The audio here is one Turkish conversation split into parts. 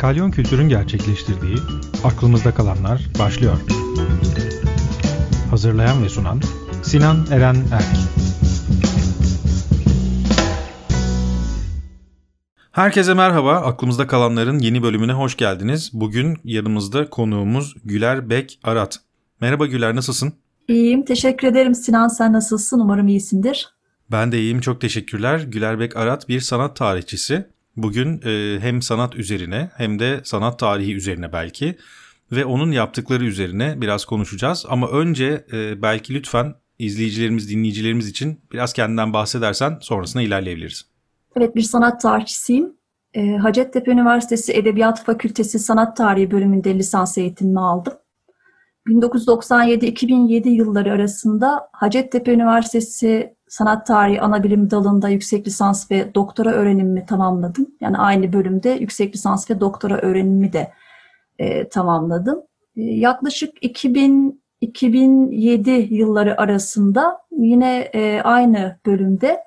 Kalyon Kültür'ün gerçekleştirdiği Aklımızda Kalanlar başlıyor. Hazırlayan ve sunan Sinan Eren Erk. Herkese merhaba. Aklımızda kalanların yeni bölümüne hoş geldiniz. Bugün yanımızda konuğumuz Güler Bek Arat. Merhaba Güler, nasılsın? İyiyim, teşekkür ederim Sinan. Sen nasılsın? Umarım iyisindir. Ben de iyiyim, çok teşekkürler. Güler Bek Arat bir sanat tarihçisi. Bugün e, hem sanat üzerine hem de sanat tarihi üzerine belki ve onun yaptıkları üzerine biraz konuşacağız. Ama önce e, belki lütfen izleyicilerimiz, dinleyicilerimiz için biraz kendinden bahsedersen sonrasında ilerleyebiliriz. Evet, bir sanat tarihçisiyim. E, Hacettepe Üniversitesi Edebiyat Fakültesi Sanat Tarihi bölümünde lisans eğitimimi aldım. 1997-2007 yılları arasında Hacettepe Üniversitesi Sanat Tarihi Anabilim dalında yüksek lisans ve doktora öğrenimimi tamamladım. Yani aynı bölümde yüksek lisans ve doktora öğrenimimi de e, tamamladım. E, yaklaşık 2000 2007 yılları arasında yine e, aynı bölümde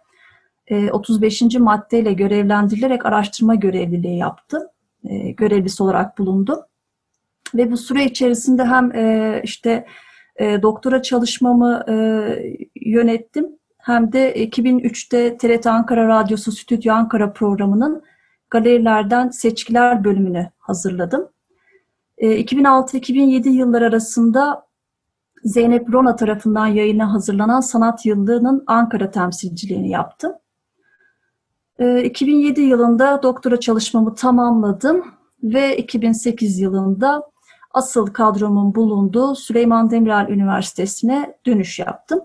e, 35. maddeyle görevlendirilerek araştırma görevliliği yaptım. E, görevlisi olarak bulundum. Ve bu süre içerisinde hem e, işte e, doktora çalışmamı e, yönettim hem de 2003'te TRT Ankara Radyosu Stüdyo Ankara programının galerilerden seçkiler bölümünü hazırladım. 2006-2007 yıllar arasında Zeynep Rona tarafından yayına hazırlanan Sanat Yıllığı'nın Ankara temsilciliğini yaptım. 2007 yılında doktora çalışmamı tamamladım ve 2008 yılında asıl kadromun bulunduğu Süleyman Demirel Üniversitesi'ne dönüş yaptım.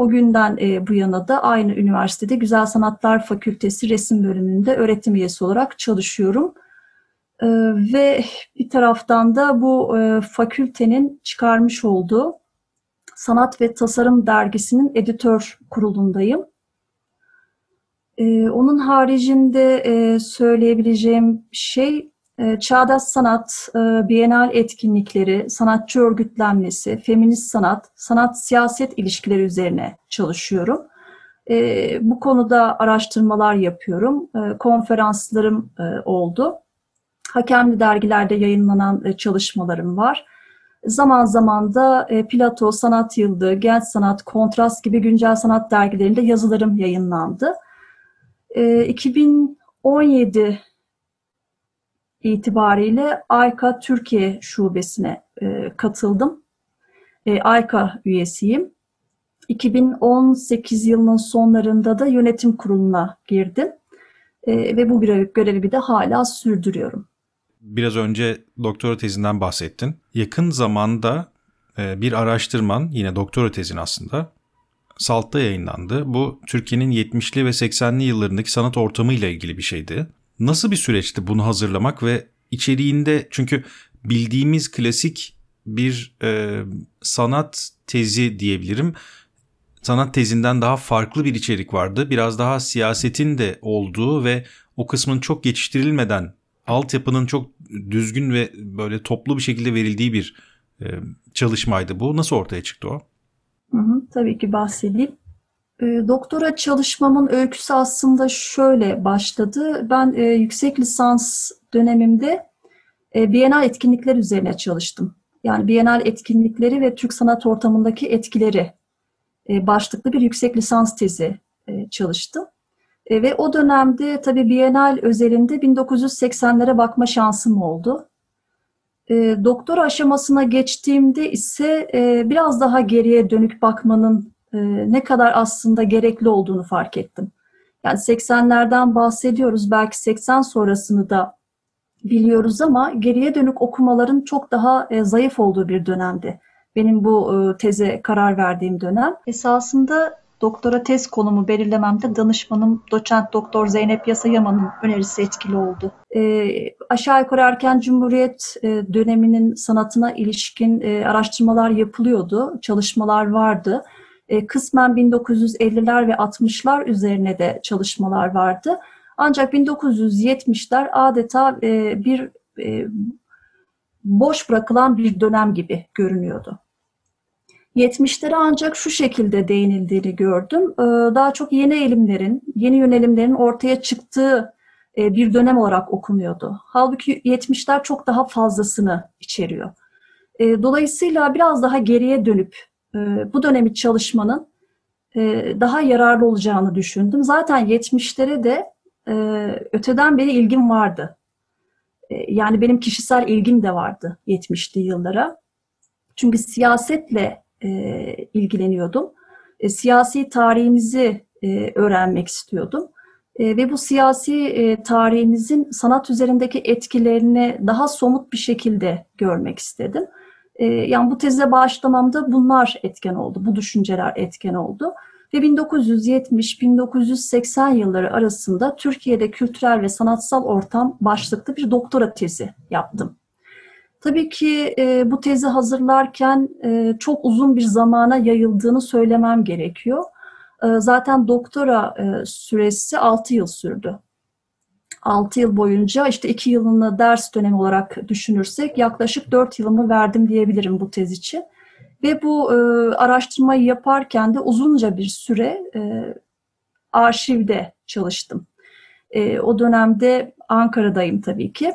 O günden e, bu yana da aynı üniversitede Güzel Sanatlar Fakültesi Resim Bölümünde öğretim üyesi olarak çalışıyorum. E, ve bir taraftan da bu e, fakültenin çıkarmış olduğu Sanat ve Tasarım Dergisi'nin editör kurulundayım. Onun haricinde söyleyebileceğim şey çağdaş sanat, e, bienal etkinlikleri, sanatçı örgütlenmesi, feminist sanat, sanat siyaset ilişkileri üzerine çalışıyorum. Ee, bu konuda araştırmalar yapıyorum. Ee, konferanslarım e, oldu. Hakemli dergilerde yayınlanan e, çalışmalarım var. Zaman zaman da Plato, Sanat Yıldı, Genç Sanat, Kontrast gibi güncel sanat dergilerinde yazılarım yayınlandı. 2017 itibariyle AYKA Türkiye Şubesi'ne e, katıldım. E, AYKA üyesiyim. 2018 yılının sonlarında da yönetim kuruluna girdim. E, ve bu görevi, görevi de hala sürdürüyorum. Biraz önce doktora tezinden bahsettin. Yakın zamanda e, bir araştırman, yine doktora tezin aslında, SALT'ta yayınlandı. Bu Türkiye'nin 70'li ve 80'li yıllarındaki sanat ortamıyla ilgili bir şeydi. Nasıl bir süreçti bunu hazırlamak ve içeriğinde çünkü bildiğimiz klasik bir e, sanat tezi diyebilirim. Sanat tezinden daha farklı bir içerik vardı. Biraz daha siyasetin de olduğu ve o kısmın çok geçiştirilmeden altyapının çok düzgün ve böyle toplu bir şekilde verildiği bir e, çalışmaydı bu. Nasıl ortaya çıktı o? Hı hı, tabii ki bahsedeyim. E, doktora çalışmamın öyküsü aslında şöyle başladı. Ben e, yüksek lisans dönemimde e, Bienal etkinlikler üzerine çalıştım. Yani Bienal etkinlikleri ve Türk sanat ortamındaki etkileri e, başlıklı bir yüksek lisans tezi e, çalıştım. E, ve o dönemde tabii Bienal özelinde 1980'lere bakma şansım oldu. E, doktora aşamasına geçtiğimde ise e, biraz daha geriye dönük bakmanın e, ne kadar aslında gerekli olduğunu fark ettim. Yani 80'lerden bahsediyoruz. Belki 80 sonrasını da biliyoruz ama geriye dönük okumaların çok daha e, zayıf olduğu bir dönemdi. Benim bu e, teze karar verdiğim dönem. Esasında doktora tez konumu belirlememde danışmanım doçent doktor Zeynep Yasayaman'ın önerisi etkili oldu. E, aşağı yukarı erken Cumhuriyet e, döneminin sanatına ilişkin e, araştırmalar yapılıyordu, çalışmalar vardı. E, kısmen 1950'ler ve 60'lar üzerine de çalışmalar vardı. Ancak 1970'ler adeta e, bir e, boş bırakılan bir dönem gibi görünüyordu. 70'lere ancak şu şekilde değinildiğini gördüm. Daha çok yeni eğilimlerin, yeni yönelimlerin ortaya çıktığı e, bir dönem olarak okunuyordu. Halbuki 70'ler çok daha fazlasını içeriyor. E, dolayısıyla biraz daha geriye dönüp e, bu dönemi çalışmanın daha yararlı olacağını düşündüm. Zaten 70'lere de öteden beri ilgim vardı. Yani benim kişisel ilgim de vardı 70'li yıllara. Çünkü siyasetle ilgileniyordum. Siyasi tarihimizi öğrenmek istiyordum. E, ve bu siyasi e, tarihimizin sanat üzerindeki etkilerini daha somut bir şekilde görmek istedim. E, yani bu teze başlamamda bunlar etken oldu, bu düşünceler etken oldu. Ve 1970-1980 yılları arasında Türkiye'de kültürel ve sanatsal ortam başlıklı bir doktora tezi yaptım. Tabii ki e, bu tezi hazırlarken e, çok uzun bir zamana yayıldığını söylemem gerekiyor. Ee, zaten doktora e, süresi 6 yıl sürdü. 6 yıl boyunca işte 2 yılını ders dönemi olarak düşünürsek yaklaşık 4 yılımı verdim diyebilirim bu tez için. Ve bu e, araştırmayı yaparken de uzunca bir süre e, arşivde çalıştım. o dönemde Ankara'dayım tabii ki.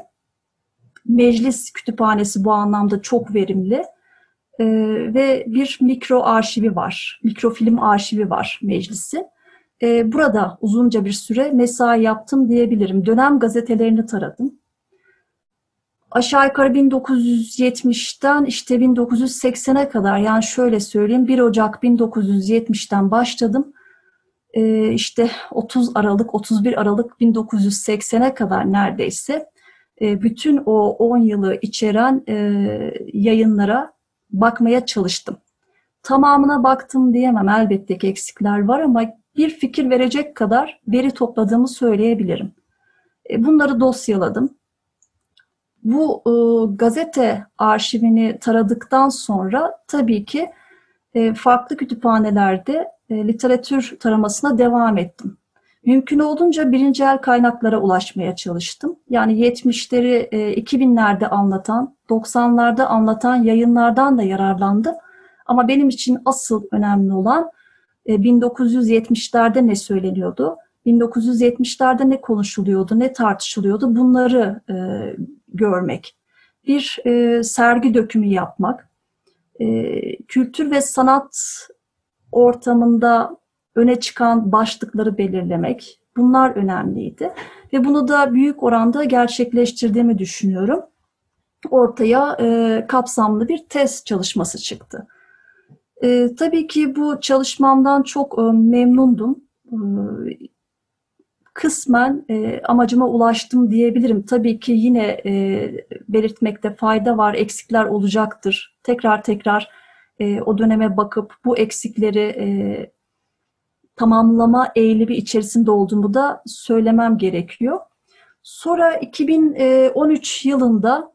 Meclis kütüphanesi bu anlamda çok verimli e, ve bir mikro arşivi var, mikrofilm arşivi var meclisin. E, burada uzunca bir süre mesai yaptım diyebilirim. Dönem gazetelerini taradım. Aşağı yukarı 1970'ten işte 1980'e kadar yani şöyle söyleyeyim 1 Ocak 1970'ten başladım. Ee, işte 30 Aralık 31 Aralık 1980'e kadar neredeyse e, bütün o 10 yılı içeren e, yayınlara bakmaya çalıştım. Tamamına baktım diyemem elbette ki eksikler var ama bir fikir verecek kadar veri topladığımı söyleyebilirim. E, bunları dosyaladım. Bu e, gazete arşivini taradıktan sonra tabii ki e, farklı kütüphanelerde e, literatür taramasına devam ettim. Mümkün olduğunca birinci el kaynaklara ulaşmaya çalıştım. Yani 70'leri 2000'lerde anlatan, 90'larda anlatan yayınlardan da yararlandı. Ama benim için asıl önemli olan 1970'lerde e, ne söyleniyordu, 1970'lerde ne konuşuluyordu, ne tartışılıyordu bunları e, görmek. Bir e, sergi dökümü yapmak, kültür ve sanat ortamında öne çıkan başlıkları belirlemek. Bunlar önemliydi. Ve bunu da büyük oranda gerçekleştirdiğimi düşünüyorum. Ortaya e, kapsamlı bir test çalışması çıktı. E, tabii ki bu çalışmamdan çok e, memnundum. E, kısmen e, amacıma ulaştım diyebilirim. Tabii ki yine e, belirtmekte fayda var, eksikler olacaktır. Tekrar tekrar e, o döneme bakıp bu eksikleri e, tamamlama eğilimi içerisinde olduğumu da söylemem gerekiyor. Sonra 2013 yılında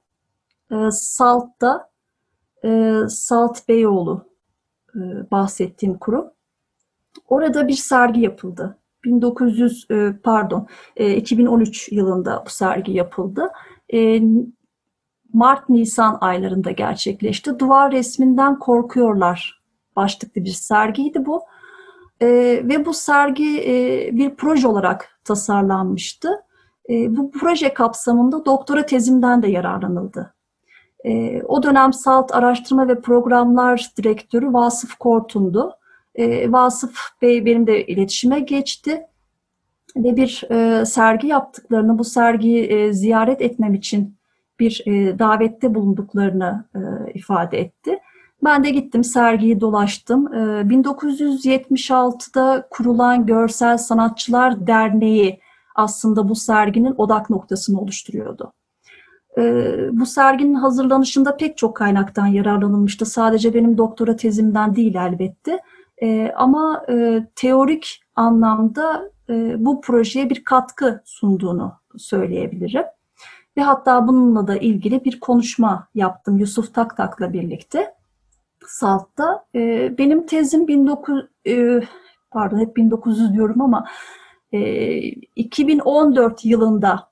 e, SALT'ta e, SALT Beyoğlu bahsettiğim kurum. Orada bir sergi yapıldı. 1900 e, pardon e, 2013 yılında bu sergi yapıldı. E, Mart Nisan aylarında gerçekleşti. Duvar resminden korkuyorlar başlıklı bir sergiydi bu. E, ve bu sergi e, bir proje olarak tasarlanmıştı. E, bu proje kapsamında doktora tezimden de yararlanıldı. E, o dönem SALT Araştırma ve Programlar Direktörü Vasıf Kortun'du. E, Vasıf Bey benimle iletişime geçti ve bir e, sergi yaptıklarını, bu sergiyi e, ziyaret etmem için bir e, davette bulunduklarını e, ifade etti. Ben de gittim sergiyi dolaştım. 1976'da ee, kurulan Görsel Sanatçılar Derneği aslında bu serginin odak noktasını oluşturuyordu. Ee, bu serginin hazırlanışında pek çok kaynaktan yararlanılmıştı. Sadece benim doktora tezimden değil elbette. Ee, ama e, teorik anlamda e, bu projeye bir katkı sunduğunu söyleyebilirim. Ve hatta bununla da ilgili bir konuşma yaptım Yusuf Taktak'la birlikte. Salt'ta. E, benim tezim 19 e, pardon hep 1900 diyorum ama e, 2014 yılında e,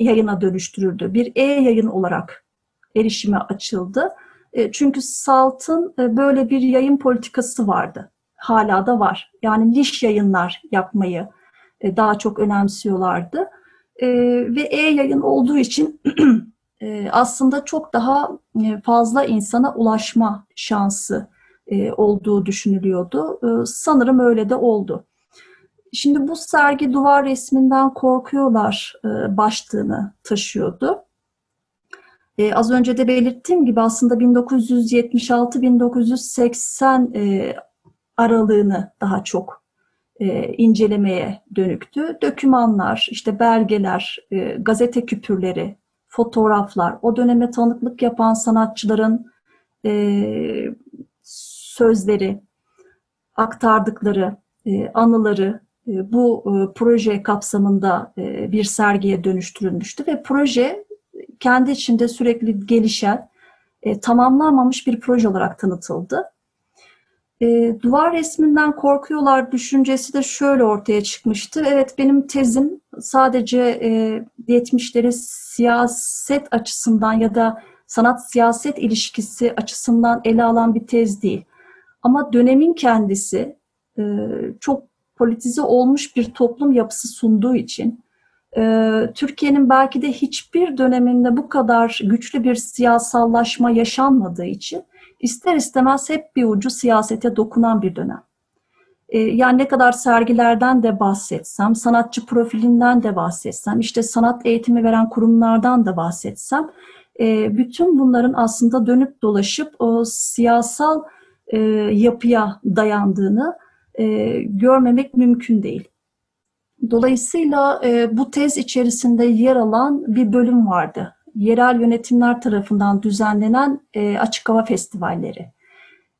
yayına dönüştürüldü. Bir e-yayın olarak erişime açıldı. E, çünkü Salt'ın e, böyle bir yayın politikası vardı. Hala da var. Yani niş yayınlar yapmayı e, daha çok önemsiyorlardı. E, ve e-yayın olduğu için e, aslında çok daha e, fazla insana ulaşma şansı e, olduğu düşünülüyordu. E, sanırım öyle de oldu. Şimdi bu sergi duvar resminden korkuyorlar e, başlığını taşıyordu. E, az önce de belirttiğim gibi aslında 1976-1980 e, aralığını daha çok e, incelemeye dönüktü. Dökümanlar, işte belgeler, e, gazete küpürleri, fotoğraflar, o döneme tanıklık yapan sanatçıların e, sözleri, aktardıkları e, anıları bu e, proje kapsamında e, bir sergiye dönüştürülmüştü ve proje kendi içinde sürekli gelişen, e, tamamlanmamış bir proje olarak tanıtıldı. E, duvar resminden korkuyorlar düşüncesi de şöyle ortaya çıkmıştı. Evet benim tezim sadece e, 70'leri siyaset açısından ya da sanat siyaset ilişkisi açısından ele alan bir tez değil. Ama dönemin kendisi e, çok politize olmuş bir toplum yapısı sunduğu için e, Türkiye'nin belki de hiçbir döneminde bu kadar güçlü bir siyasallaşma yaşanmadığı için ister istemez hep bir ucu siyasete dokunan bir dönem. E, yani ne kadar sergilerden de bahsetsem, sanatçı profilinden de bahsetsem, işte sanat eğitimi veren kurumlardan da bahsetsem, e, bütün bunların aslında dönüp dolaşıp o siyasal yapıya dayandığını e, görmemek mümkün değil. Dolayısıyla e, bu tez içerisinde yer alan bir bölüm vardı. Yerel yönetimler tarafından düzenlenen e, açık hava festivalleri.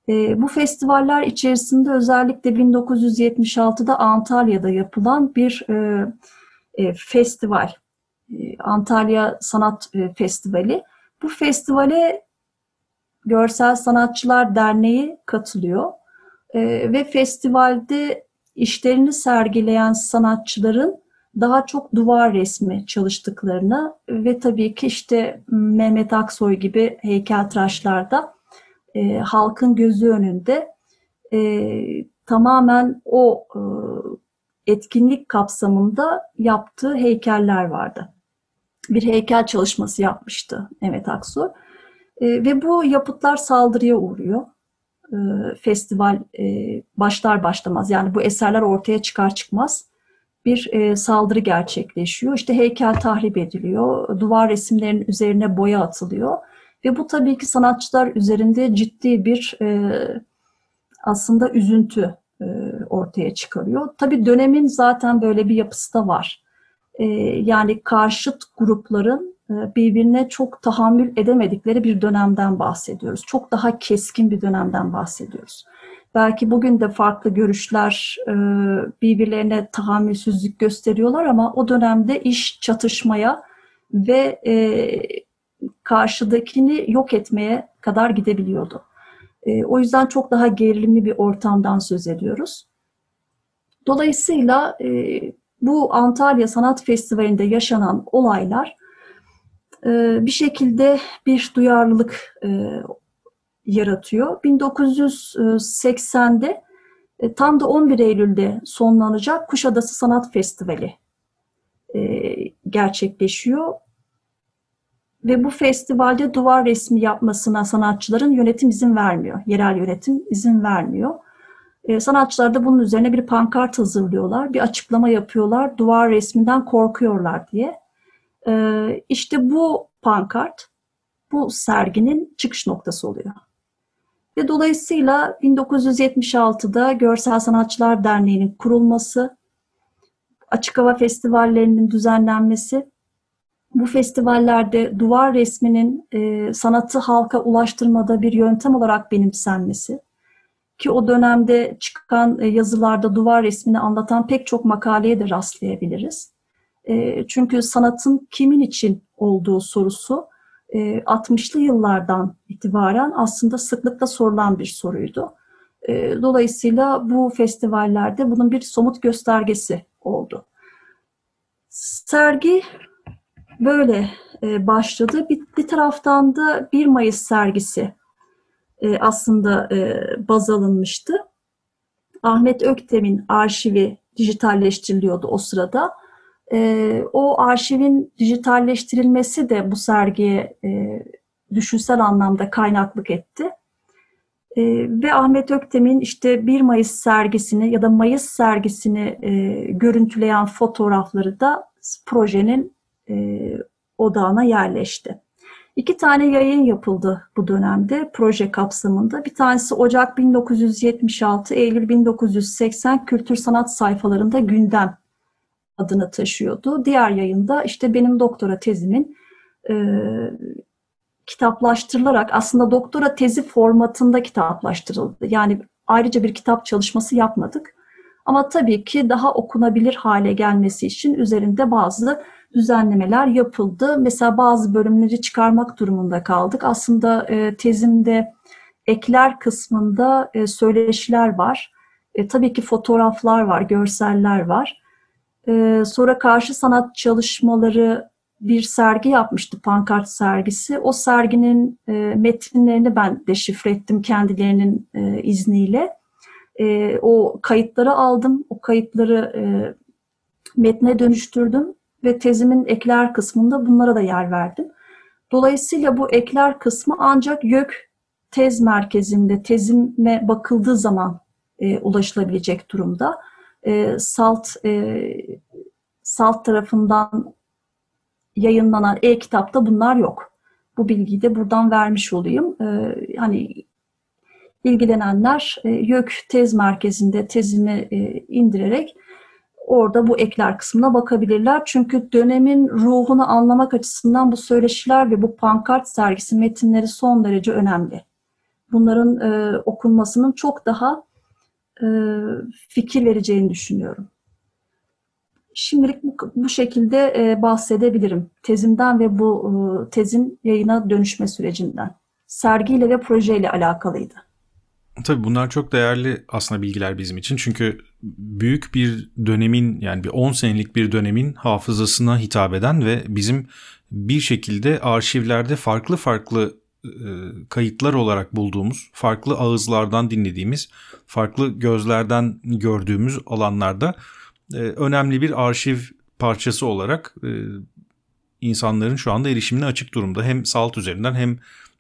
E, bu festivaller içerisinde özellikle 1976'da Antalya'da yapılan bir e, e, festival, e, Antalya Sanat e, Festivali. Bu festivale Görsel Sanatçılar Derneği katılıyor e, ve festivalde işlerini sergileyen sanatçıların daha çok duvar resmi çalıştıklarını ve tabii ki işte Mehmet Aksoy gibi heykeltıraşlarda e, halkın gözü önünde e, tamamen o e, etkinlik kapsamında yaptığı heykeller vardı. Bir heykel çalışması yapmıştı Mehmet Aksoy. E, ve bu yapıtlar saldırıya uğruyor. E, festival e, başlar başlamaz yani bu eserler ortaya çıkar çıkmaz bir e, saldırı gerçekleşiyor. İşte heykel tahrip ediliyor, duvar resimlerinin üzerine boya atılıyor ve bu tabii ki sanatçılar üzerinde ciddi bir aslında üzüntü ortaya çıkarıyor. Tabii dönemin zaten böyle bir yapısı da var. Yani karşıt grupların e, birbirine çok tahammül edemedikleri bir dönemden bahsediyoruz. Çok daha keskin bir dönemden bahsediyoruz. Belki bugün de farklı görüşler e, birbirlerine tahammülsüzlük gösteriyorlar ama o dönemde iş çatışmaya ve e, karşıdakini yok etmeye kadar gidebiliyordu. O yüzden çok daha gerilimli bir ortamdan söz ediyoruz. Dolayısıyla bu Antalya Sanat Festivali'nde yaşanan olaylar e, bir şekilde bir duyarlılık e, yaratıyor. 1980'de e, tam da 11 Eylül'de sonlanacak Kuşadası Sanat Festivali gerçekleşiyor. Ve bu festivalde duvar resmi yapmasına sanatçıların yönetim izin vermiyor. Yerel yönetim izin vermiyor. sanatçılar da bunun üzerine bir pankart hazırlıyorlar. Bir açıklama yapıyorlar. Duvar resminden korkuyorlar diye. Ee, işte bu pankart bu serginin çıkış noktası oluyor. Ve dolayısıyla 1976'da Görsel Sanatçılar Derneği'nin kurulması, açık hava festivallerinin düzenlenmesi, bu festivallerde duvar resminin e, sanatı halka ulaştırmada bir yöntem olarak benimsenmesi ki o dönemde çıkan e, yazılarda duvar resmini anlatan pek çok makaleye de rastlayabiliriz. Çünkü sanatın kimin için olduğu sorusu e, 60'lı yıllardan itibaren aslında sıklıkla sorulan bir soruydu. Dolayısıyla bu festivallerde bunun bir somut göstergesi oldu. Sergi böyle başladı. Bir, bir taraftan da 1 Mayıs sergisi aslında baz alınmıştı. Ahmet Öktem'in arşivi dijitalleştiriliyordu o sırada. E, o arşivin dijitalleştirilmesi de bu sergiye e, düşünsel anlamda kaynaklık etti. E, ve Ahmet Öktem'in işte 1 Mayıs sergisini ya da Mayıs sergisini e, görüntüleyen fotoğrafları da projenin e, odağına yerleşti. İki tane yayın yapıldı bu dönemde proje kapsamında. Bir tanesi Ocak 1976, Eylül 1980 kültür sanat sayfalarında gündem adını taşıyordu. Diğer yayında işte benim doktora tezimin e, kitaplaştırılarak aslında doktora tezi formatında kitaplaştırıldı. Yani ayrıca bir kitap çalışması yapmadık. Ama tabii ki daha okunabilir hale gelmesi için üzerinde bazı düzenlemeler yapıldı. Mesela bazı bölümleri çıkarmak durumunda kaldık. Aslında e, tezimde ekler kısmında e, söyleşiler var. E, tabii ki fotoğraflar var, görseller var. E, sonra karşı sanat çalışmaları bir sergi yapmıştı, pankart sergisi. O serginin e, metinlerini ben deşifre ettim kendilerinin e, izniyle. E, o kayıtları aldım, o kayıtları e, metne dönüştürdüm ve tezimin ekler kısmında bunlara da yer verdim. Dolayısıyla bu ekler kısmı ancak YÖK tez merkezinde tezime bakıldığı zaman e, ulaşılabilecek durumda. E, SALT e, SALT tarafından yayınlanan e-kitapta bunlar yok. Bu bilgiyi de buradan vermiş olayım. E, hani ilgilenenler e, YÖK tez merkezinde tezimi e, indirerek orada bu ekler kısmına bakabilirler. Çünkü dönemin ruhunu anlamak açısından bu söyleşiler ve bu pankart sergisi metinleri son derece önemli. Bunların e, okunmasının çok daha e, fikir vereceğini düşünüyorum. Şimdilik bu, bu şekilde e, bahsedebilirim tezimden ve bu e, tezin yayına dönüşme sürecinden. Sergiyle ve projeyle alakalıydı. Tabii bunlar çok değerli aslında bilgiler bizim için. Çünkü büyük bir dönemin yani bir 10 senelik bir dönemin hafızasına hitap eden ve bizim bir şekilde arşivlerde farklı farklı e, kayıtlar olarak bulduğumuz, farklı ağızlardan dinlediğimiz, farklı gözlerden gördüğümüz alanlarda e, önemli bir arşiv parçası olarak e, insanların şu anda erişimine açık durumda. Hem SALT üzerinden hem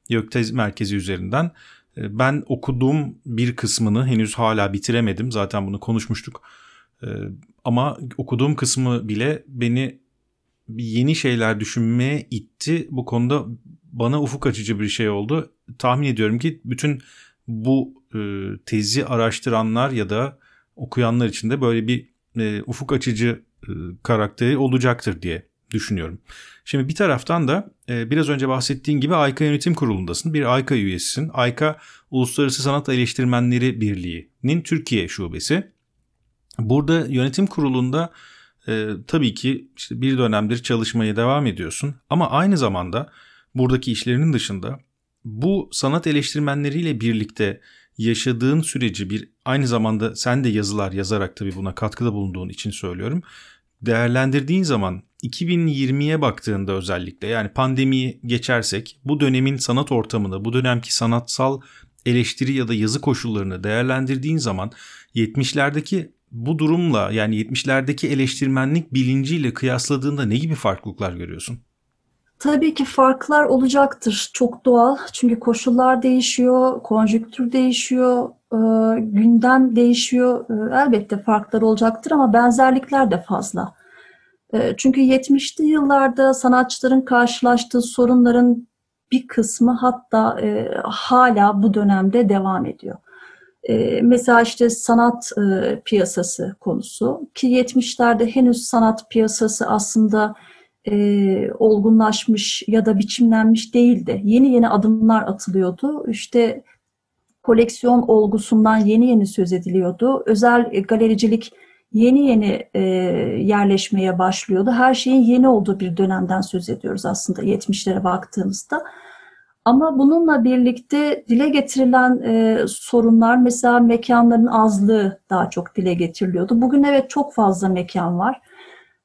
YÖKTEZ merkezi üzerinden ben okuduğum bir kısmını henüz hala bitiremedim. Zaten bunu konuşmuştuk. Ama okuduğum kısmı bile beni yeni şeyler düşünmeye itti. Bu konuda bana ufuk açıcı bir şey oldu. Tahmin ediyorum ki bütün bu e, tezi araştıranlar ya da okuyanlar için de böyle bir e, ufuk açıcı e, karakteri olacaktır diye düşünüyorum. Şimdi bir taraftan da e, biraz önce bahsettiğin gibi AYKA Yönetim Kurulu'ndasın. Bir AYKA üyesisin. AYKA Uluslararası Sanat Eleştirmenleri Birliği'nin Türkiye şubesi. Burada yönetim kurulunda e, tabii ki işte bir dönemdir çalışmaya devam ediyorsun. Ama aynı zamanda buradaki işlerinin dışında bu sanat eleştirmenleriyle birlikte yaşadığın süreci bir aynı zamanda sen de yazılar yazarak tabii buna katkıda bulunduğun için söylüyorum. Değerlendirdiğin zaman 2020'ye baktığında özellikle yani pandemiyi geçersek bu dönemin sanat ortamını, bu dönemki sanatsal eleştiri ya da yazı koşullarını değerlendirdiğin zaman 70'lerdeki bu durumla yani 70'lerdeki eleştirmenlik bilinciyle kıyasladığında ne gibi farklılıklar görüyorsun? Tabii ki farklar olacaktır. Çok doğal. Çünkü koşullar değişiyor, konjüktür değişiyor, e, gündem değişiyor. E, elbette farklar olacaktır ama benzerlikler de fazla. E, çünkü 70'li yıllarda sanatçıların karşılaştığı sorunların bir kısmı hatta hala bu dönemde devam ediyor. Mesela işte sanat piyasası konusu ki 70'lerde henüz sanat piyasası aslında e, olgunlaşmış ya da biçimlenmiş değildi. Yeni yeni adımlar atılıyordu. İşte koleksiyon olgusundan yeni yeni söz ediliyordu. Özel galericilik yeni yeni e, yerleşmeye başlıyordu. Her şeyin yeni olduğu bir dönemden söz ediyoruz aslında 70'lere baktığımızda. Ama bununla birlikte dile getirilen e, sorunlar mesela mekanların azlığı daha çok dile getiriliyordu. Bugün evet çok fazla mekan var.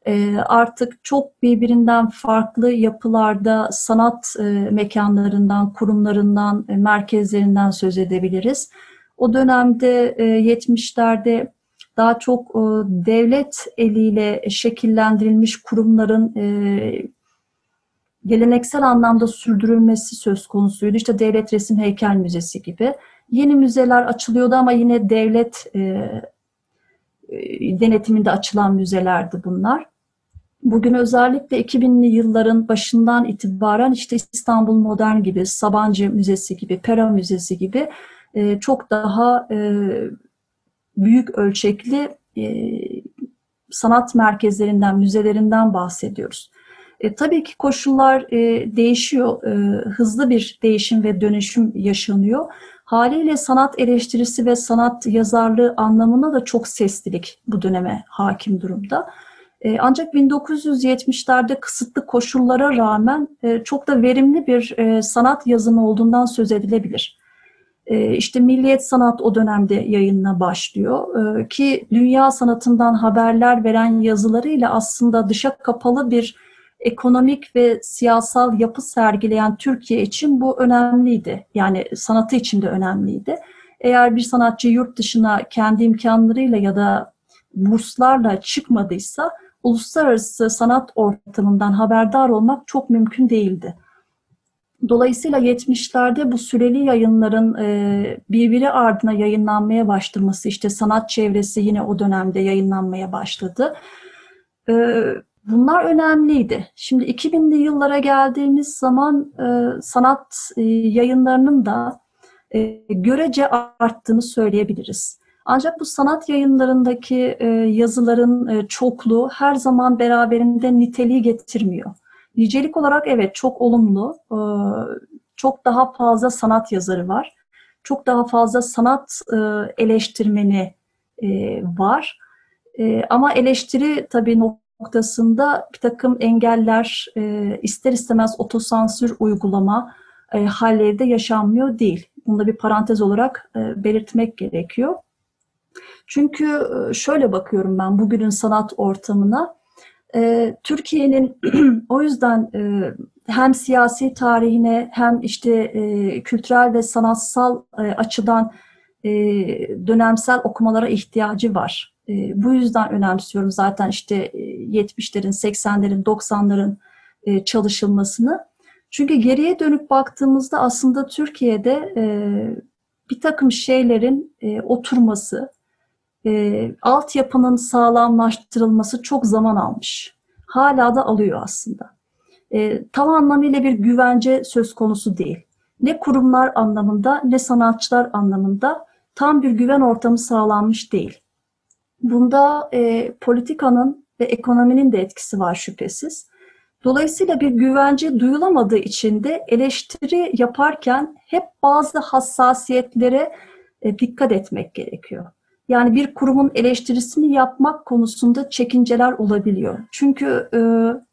E, artık çok birbirinden farklı yapılarda sanat e, mekanlarından, kurumlarından, e, merkezlerinden söz edebiliriz. O dönemde e, 70'lerde daha çok e, devlet eliyle şekillendirilmiş kurumların e, geleneksel anlamda sürdürülmesi söz konusuydu. İşte Devlet Resim Heykel Müzesi gibi. Yeni müzeler açılıyordu ama yine devlet e, e, denetiminde açılan müzelerdi bunlar. Bugün özellikle 2000'li yılların başından itibaren işte İstanbul Modern gibi, Sabancı Müzesi gibi, Pera Müzesi gibi e, çok daha e, büyük ölçekli e, sanat merkezlerinden, müzelerinden bahsediyoruz. E, tabii ki koşullar e, değişiyor, e, hızlı bir değişim ve dönüşüm yaşanıyor. Haliyle sanat eleştirisi ve sanat yazarlığı anlamında da çok seslilik bu döneme hakim durumda. E, ancak 1970'lerde kısıtlı koşullara rağmen e, çok da verimli bir e, sanat yazımı olduğundan söz edilebilir. İşte Milliyet Sanat o dönemde yayınına başlıyor ki dünya sanatından haberler veren yazılarıyla aslında dışa kapalı bir ekonomik ve siyasal yapı sergileyen Türkiye için bu önemliydi. Yani sanatı için de önemliydi. Eğer bir sanatçı yurt dışına kendi imkanlarıyla ya da burslarla çıkmadıysa uluslararası sanat ortamından haberdar olmak çok mümkün değildi. Dolayısıyla 70'lerde bu süreli yayınların e, birbiri ardına yayınlanmaya başlaması, işte sanat çevresi yine o dönemde yayınlanmaya başladı. E, bunlar önemliydi. Şimdi 2000'li yıllara geldiğimiz zaman e, sanat yayınlarının da görece arttığını söyleyebiliriz. Ancak bu sanat yayınlarındaki e, yazıların e, çokluğu her zaman beraberinde niteliği getirmiyor. Nicelik olarak evet çok olumlu, e, çok daha fazla sanat yazarı var. Çok daha fazla sanat e, eleştirmeni e, var. E, ama eleştiri tabii noktasında bir takım engeller, e, ister istemez otosansür uygulama e, halleri de yaşanmıyor değil. Bunu da bir parantez olarak e, belirtmek gerekiyor. Çünkü e, şöyle bakıyorum ben bugünün sanat ortamına. E, Türkiye'nin o yüzden e, hem siyasi tarihine hem işte kültürel ve sanatsal açıdan dönemsel okumalara ihtiyacı var. Bu yüzden önemsiyorum zaten işte 70'lerin, 80'lerin, 90'ların çalışılmasını. Çünkü geriye dönüp baktığımızda aslında Türkiye'de bir takım şeylerin oturması, e, altyapının sağlamlaştırılması çok zaman almış. Hala da alıyor aslında. E, tam anlamıyla bir güvence söz konusu değil. Ne kurumlar anlamında ne sanatçılar anlamında tam bir güven ortamı sağlanmış değil. Bunda e, politikanın ve ekonominin de etkisi var şüphesiz. Dolayısıyla bir güvence duyulamadığı için de eleştiri yaparken hep bazı hassasiyetlere e, dikkat etmek gerekiyor. Yani bir kurumun eleştirisini yapmak konusunda çekinceler olabiliyor. Çünkü e,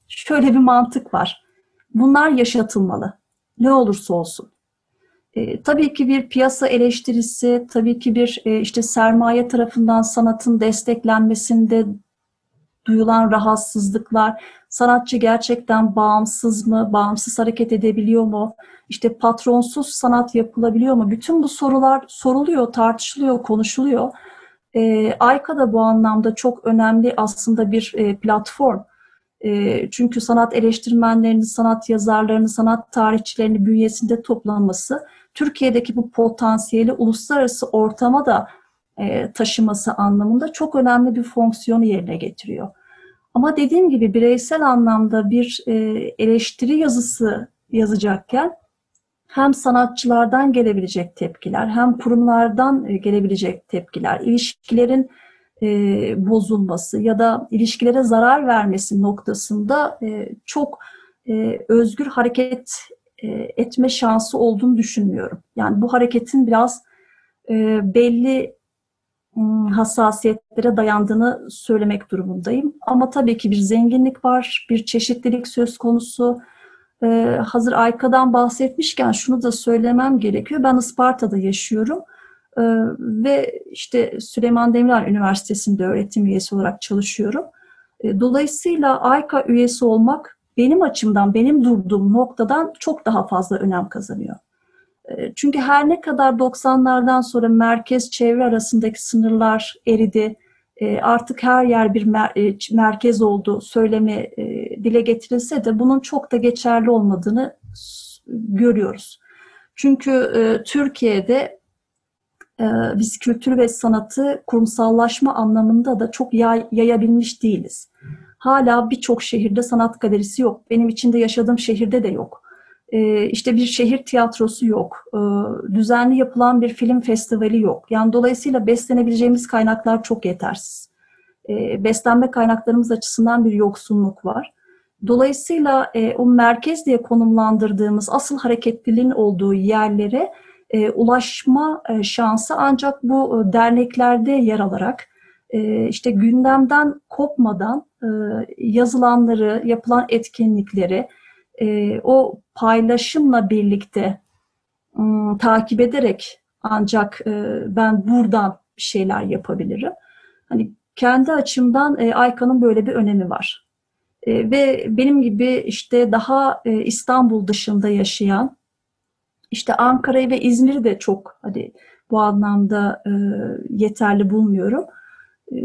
şöyle bir mantık var. Bunlar yaşatılmalı. Ne olursa olsun. E, tabii ki bir piyasa eleştirisi, tabii ki bir e, işte sermaye tarafından sanatın desteklenmesinde duyulan rahatsızlıklar, sanatçı gerçekten bağımsız mı, bağımsız hareket edebiliyor mu, işte patronsuz sanat yapılabiliyor mu? Bütün bu sorular soruluyor, tartışılıyor, konuşuluyor. E, Ayka da bu anlamda çok önemli aslında bir e, platform. E, çünkü sanat eleştirmenlerinin, sanat yazarlarının, sanat tarihçilerinin bünyesinde toplanması, Türkiye'deki bu potansiyeli uluslararası ortama da e, taşıması anlamında çok önemli bir fonksiyonu yerine getiriyor. Ama dediğim gibi bireysel anlamda bir e, eleştiri yazısı yazacakken hem sanatçılardan gelebilecek tepkiler hem kurumlardan e, gelebilecek tepkiler, ilişkilerin e, bozulması ya da ilişkilere zarar vermesi noktasında e, çok e, özgür hareket e, etme şansı olduğunu düşünmüyorum. Yani bu hareketin biraz e, belli hassasiyetlere dayandığını söylemek durumundayım. Ama tabii ki bir zenginlik var, bir çeşitlilik söz konusu. Ee, hazır Ayka'dan bahsetmişken şunu da söylemem gerekiyor. Ben Isparta'da yaşıyorum ee, ve işte Süleyman Demirel Üniversitesi'nde öğretim üyesi olarak çalışıyorum. Ee, dolayısıyla Ayka üyesi olmak benim açımdan, benim durduğum noktadan çok daha fazla önem kazanıyor. Çünkü her ne kadar 90'lardan sonra merkez çevre arasındaki sınırlar eridi, artık her yer bir mer merkez oldu söylemi dile getirilse de bunun çok da geçerli olmadığını görüyoruz. Çünkü Türkiye'de biz kültür ve sanatı kurumsallaşma anlamında da çok yay, yayabilmiş değiliz. Hala birçok şehirde sanat galerisi yok. Benim içinde yaşadığım şehirde de yok. E, işte bir şehir tiyatrosu yok. E, düzenli yapılan bir film festivali yok. Yani dolayısıyla beslenebileceğimiz kaynaklar çok yetersiz. E, beslenme kaynaklarımız açısından bir yoksunluk var. Dolayısıyla e, o merkez diye konumlandırdığımız asıl hareketliliğin olduğu yerlere e, ulaşma e, şansı ancak bu derneklerde yer alarak işte gündemden kopmadan yazılanları, yapılan etkinlikleri e, o paylaşımla birlikte e, takip ederek ancak e, ben buradan şeyler yapabilirim. Hani kendi açımdan e, Ayka'nın böyle bir önemi var. E, ve benim gibi işte daha e, İstanbul dışında yaşayan, işte Ankara'yı ve İzmir'i de çok hadi bu anlamda e, yeterli bulmuyorum. E,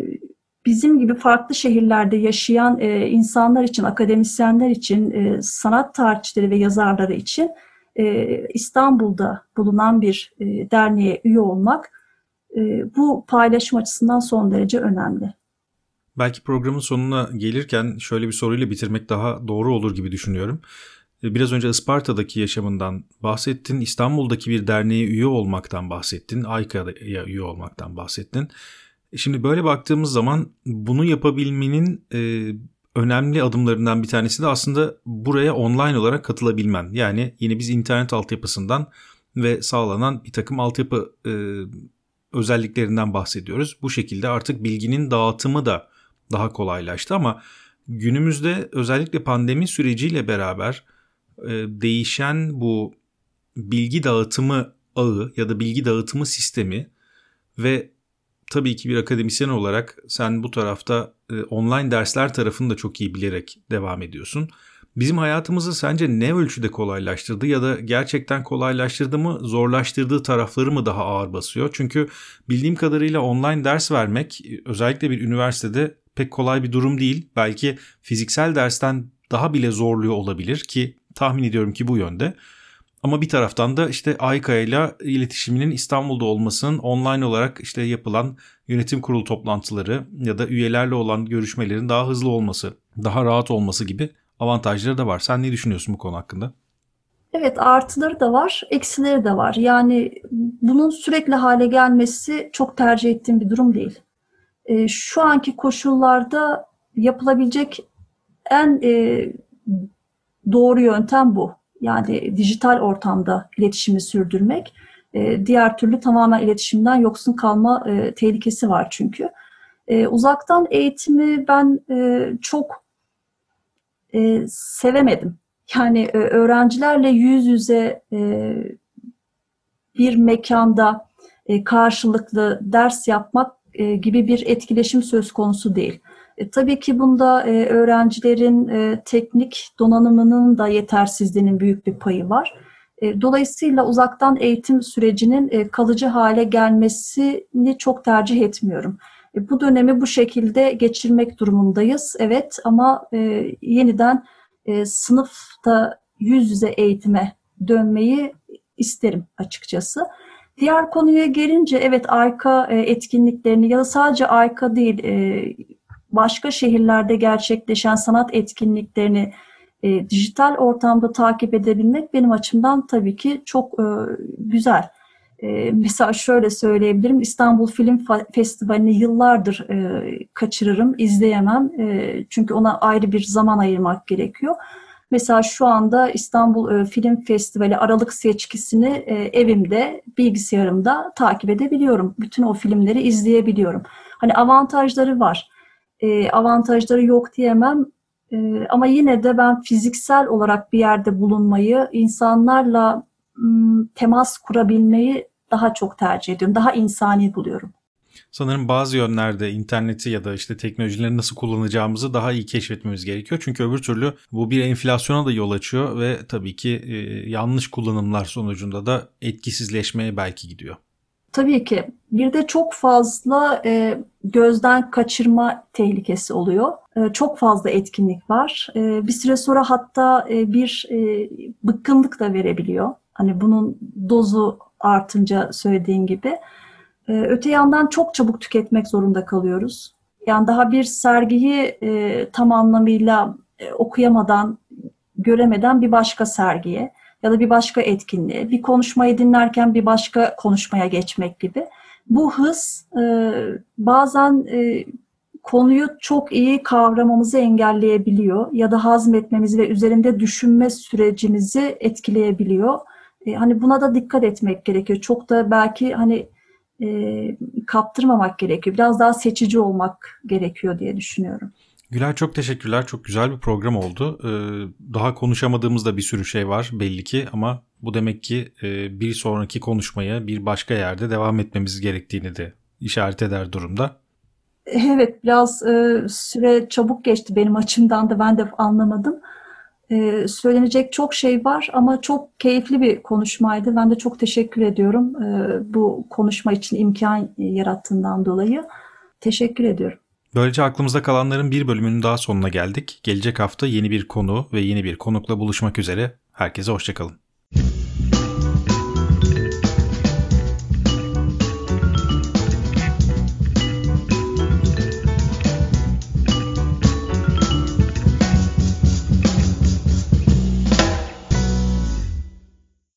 bizim gibi farklı şehirlerde yaşayan e, insanlar için, akademisyenler için, e, sanat tarihçileri ve yazarları için e, İstanbul'da bulunan bir e, derneğe üye olmak e, bu paylaşım açısından son derece önemli. Belki programın sonuna gelirken şöyle bir soruyla bitirmek daha doğru olur gibi düşünüyorum. E, biraz önce Isparta'daki yaşamından bahsettin. İstanbul'daki bir derneğe üye olmaktan bahsettin. AYKA'ya üye olmaktan bahsettin. E, şimdi böyle baktığımız zaman bunu yapabilmenin e, önemli adımlarından bir tanesi de aslında buraya online olarak katılabilmen. Yani yine biz internet altyapısından ve sağlanan bir takım altyapı e, özelliklerinden bahsediyoruz. Bu şekilde artık bilginin dağıtımı da daha kolaylaştı ama günümüzde özellikle pandemi süreciyle beraber e, değişen bu bilgi dağıtımı ağı ya da bilgi dağıtımı sistemi ve tabii ki bir akademisyen olarak sen bu tarafta e, online dersler tarafını da çok iyi bilerek devam ediyorsun. Bizim hayatımızı sence ne ölçüde kolaylaştırdı ya da gerçekten kolaylaştırdı mı, zorlaştırdığı tarafları mı daha ağır basıyor? Çünkü bildiğim kadarıyla online ders vermek özellikle bir üniversitede pek kolay bir durum değil. Belki fiziksel dersten daha bile zorluyor olabilir ki tahmin ediyorum ki bu yönde. Ama bir taraftan da işte AYKA ile iletişiminin İstanbul'da olmasının online olarak işte yapılan yönetim kurulu toplantıları ya da üyelerle olan görüşmelerin daha hızlı olması, daha rahat olması gibi avantajları da var. Sen ne düşünüyorsun bu konu hakkında? Evet artıları da var, eksileri de var. Yani bunun sürekli hale gelmesi çok tercih ettiğim bir durum değil. E, şu anki koşullarda yapılabilecek en e, doğru yöntem bu. Yani dijital ortamda iletişimi sürdürmek. E, diğer türlü tamamen iletişimden yoksun kalma e, tehlikesi var çünkü. E, uzaktan eğitimi ben çok sevemedim. Yani öğrencilerle yüz yüze bir mekanda karşılıklı ders yapmak gibi bir etkileşim söz konusu değil. E, tabii ki bunda e, öğrencilerin e, teknik donanımının da yetersizliğinin büyük bir payı var. E, dolayısıyla uzaktan eğitim sürecinin e, kalıcı hale gelmesini çok tercih etmiyorum. E, bu dönemi bu şekilde geçirmek durumundayız. Evet ama e, yeniden e, sınıfta yüz yüze eğitime dönmeyi isterim açıkçası. Diğer konuya gelince evet AYKA e, etkinliklerini ya da sadece AYKA değil e, başka şehirlerde gerçekleşen sanat etkinliklerini e, dijital ortamda takip edebilmek benim açımdan tabii ki çok güzel. Mesela şöyle söyleyebilirim İstanbul Film Festivali'ni yıllardır kaçırırım, izleyemem. Çünkü ona ayrı bir zaman ayırmak gerekiyor. Mesela şu anda İstanbul e, Film Festivali Aralık seçkisini e, evimde, bilgisayarımda takip edebiliyorum. Bütün o filmleri izleyebiliyorum. Hani avantajları var. E, avantajları yok diyemem. Ama yine de ben fiziksel olarak bir yerde bulunmayı, insanlarla temas kurabilmeyi daha çok tercih ediyorum. Daha insani buluyorum sanırım bazı yönlerde interneti ya da işte teknolojileri nasıl kullanacağımızı daha iyi keşfetmemiz gerekiyor. Çünkü öbür türlü bu bir enflasyona da yol açıyor ve tabii ki e, yanlış kullanımlar sonucunda da etkisizleşmeye belki gidiyor. Tabii ki. Bir de çok fazla e, gözden kaçırma tehlikesi oluyor. E, çok fazla etkinlik var. E, bir süre sonra hatta e, bir e, bıkkınlık da verebiliyor. Hani bunun dozu artınca söylediğin gibi. E, öte yandan çok çabuk tüketmek zorunda kalıyoruz. Yani daha bir sergiyi e, tam anlamıyla e, okuyamadan, göremeden bir başka sergiye ya da bir başka etkinliğe, bir konuşmayı dinlerken bir başka konuşmaya geçmek gibi. Bu hız e, bazen e, konuyu çok iyi kavramamızı engelleyebiliyor ya da hazmetmemizi ve üzerinde düşünme sürecimizi etkileyebiliyor. E, hani buna da dikkat etmek gerekiyor. Çok da belki hani e, kaptırmamak gerekiyor. Biraz daha seçici olmak gerekiyor diye düşünüyorum. Gülay çok teşekkürler. Çok güzel bir program oldu. Ee, daha konuşamadığımız bir sürü şey var belli ki ama bu demek ki e, bir sonraki konuşmaya bir başka yerde devam etmemiz gerektiğini de işaret eder durumda. Evet biraz e, süre çabuk geçti benim açımdan da ben de anlamadım. E, söylenecek çok şey var ama çok keyifli bir konuşmaydı. Ben de çok teşekkür ediyorum bu konuşma için imkan yarattığından dolayı. Teşekkür ediyorum. Böylece aklımızda kalanların bir bölümünün daha sonuna geldik. Gelecek hafta yeni bir konu ve yeni bir konukla buluşmak üzere. Herkese hoşçakalın.